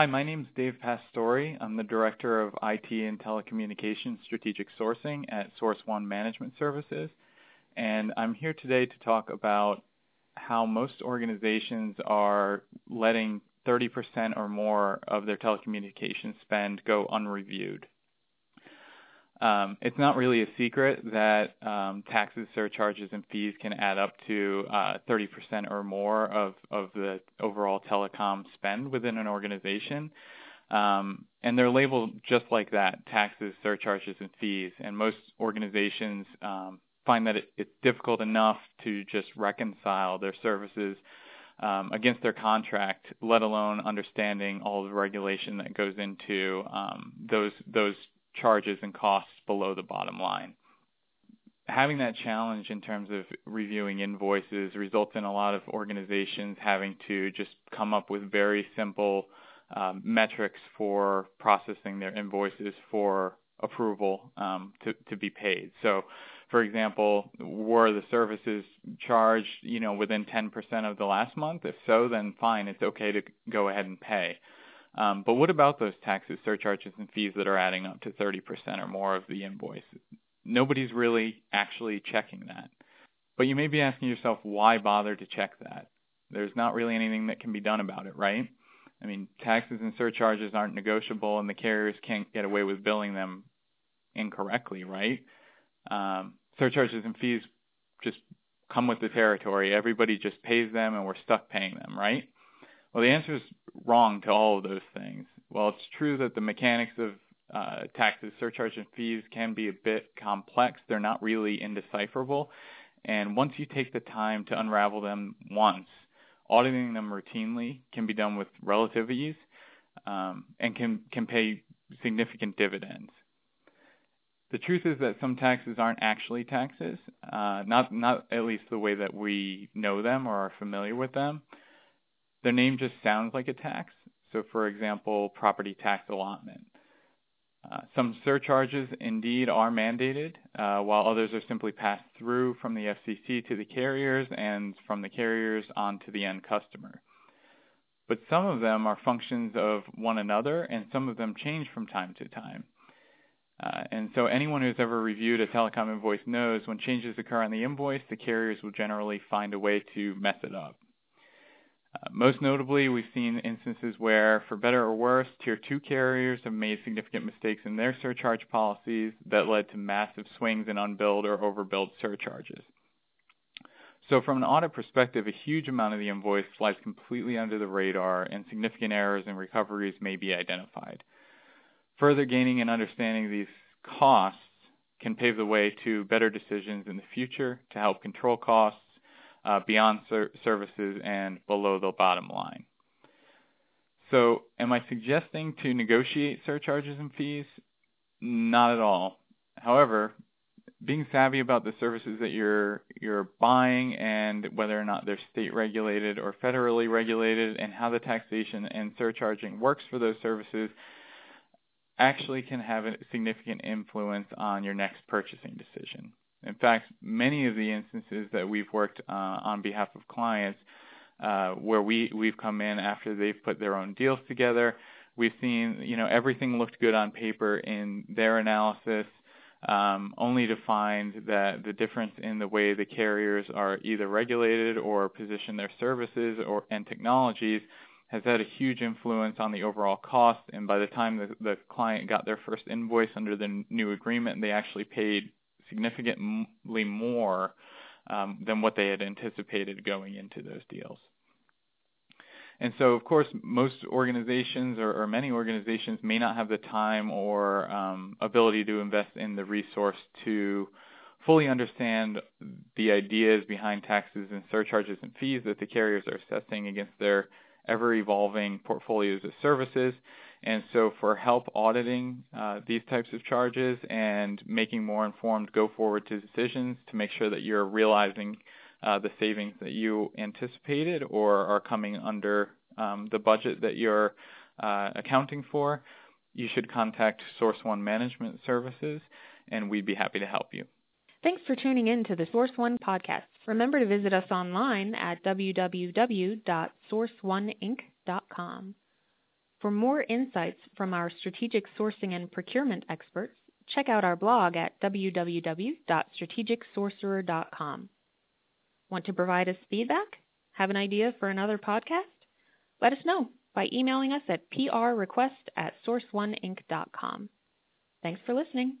Hi, my name is Dave Pastore. I'm the Director of IT and Telecommunications Strategic Sourcing at Source One Management Services. And I'm here today to talk about how most organizations are letting 30% or more of their telecommunications spend go unreviewed. Um, it's not really a secret that um, taxes, surcharges, and fees can add up to uh, 30% or more of, of the overall telecom spend within an organization. Um, and they're labeled just like that, taxes, surcharges, and fees. And most organizations um, find that it, it's difficult enough to just reconcile their services um, against their contract, let alone understanding all the regulation that goes into um, those those charges and costs below the bottom line. Having that challenge in terms of reviewing invoices results in a lot of organizations having to just come up with very simple um, metrics for processing their invoices for approval um, to, to be paid. So, for example, were the services charged, you know, within 10% of the last month? If so, then fine, it's okay to go ahead and pay. Um, but what about those taxes, surcharges, and fees that are adding up to 30% or more of the invoice? Nobody's really actually checking that. But you may be asking yourself, why bother to check that? There's not really anything that can be done about it, right? I mean, taxes and surcharges aren't negotiable, and the carriers can't get away with billing them incorrectly, right? Um, surcharges and fees just come with the territory. Everybody just pays them, and we're stuck paying them, right? Well, the answer is wrong to all of those things. While it's true that the mechanics of uh, taxes, surcharges, and fees can be a bit complex, they're not really indecipherable. And once you take the time to unravel them once, auditing them routinely can be done with relative ease um, and can, can pay significant dividends. The truth is that some taxes aren't actually taxes, uh, not, not at least the way that we know them or are familiar with them their name just sounds like a tax. So, for example, property tax allotment. Uh, some surcharges indeed are mandated, uh, while others are simply passed through from the FCC to the carriers and from the carriers on to the end customer. But some of them are functions of one another, and some of them change from time to time. Uh, and so anyone who's ever reviewed a telecom invoice knows when changes occur on the invoice, the carriers will generally find a way to mess it up. Most notably, we've seen instances where, for better or worse, Tier 2 carriers have made significant mistakes in their surcharge policies that led to massive swings in unbilled or overbilled surcharges. So from an audit perspective, a huge amount of the invoice flies completely under the radar and significant errors and recoveries may be identified. Further gaining and understanding these costs can pave the way to better decisions in the future to help control costs uh, beyond ser- services and below the bottom line. So, am I suggesting to negotiate surcharges and fees? Not at all. However, being savvy about the services that you're you're buying and whether or not they're state regulated or federally regulated and how the taxation and surcharging works for those services actually can have a significant influence on your next purchasing decision. In fact, many of the instances that we've worked uh, on behalf of clients uh, where we, we've come in after they've put their own deals together, we've seen, you know, everything looked good on paper in their analysis, um, only to find that the difference in the way the carriers are either regulated or position their services or and technologies has had a huge influence on the overall cost. And by the time the, the client got their first invoice under the new agreement, they actually paid significantly more um, than what they had anticipated going into those deals. And so, of course, most organizations or, many organizations may not have the time or um, ability to invest in the resource to fully understand the ideas behind taxes and surcharges and fees that the carriers are assessing against their ever-evolving portfolios of services. And so for help auditing uh, these types of charges and making more informed go-forward decisions to make sure that you're realizing uh, the savings that you anticipated or are coming under um, the budget that you're uh, accounting for, you should contact Source One Management Services, and we'd be happy to help you. Thanks for tuning in to the Source One podcast. Remember to visit us online at www.sourceoneinc.com. For more insights from our strategic sourcing and procurement experts, check out our blog at www.strategicsourceror.com. Want to provide us feedback? Have an idea for another podcast? Let us know by emailing us at prrequest at sourceoneinc.com. Thanks for listening.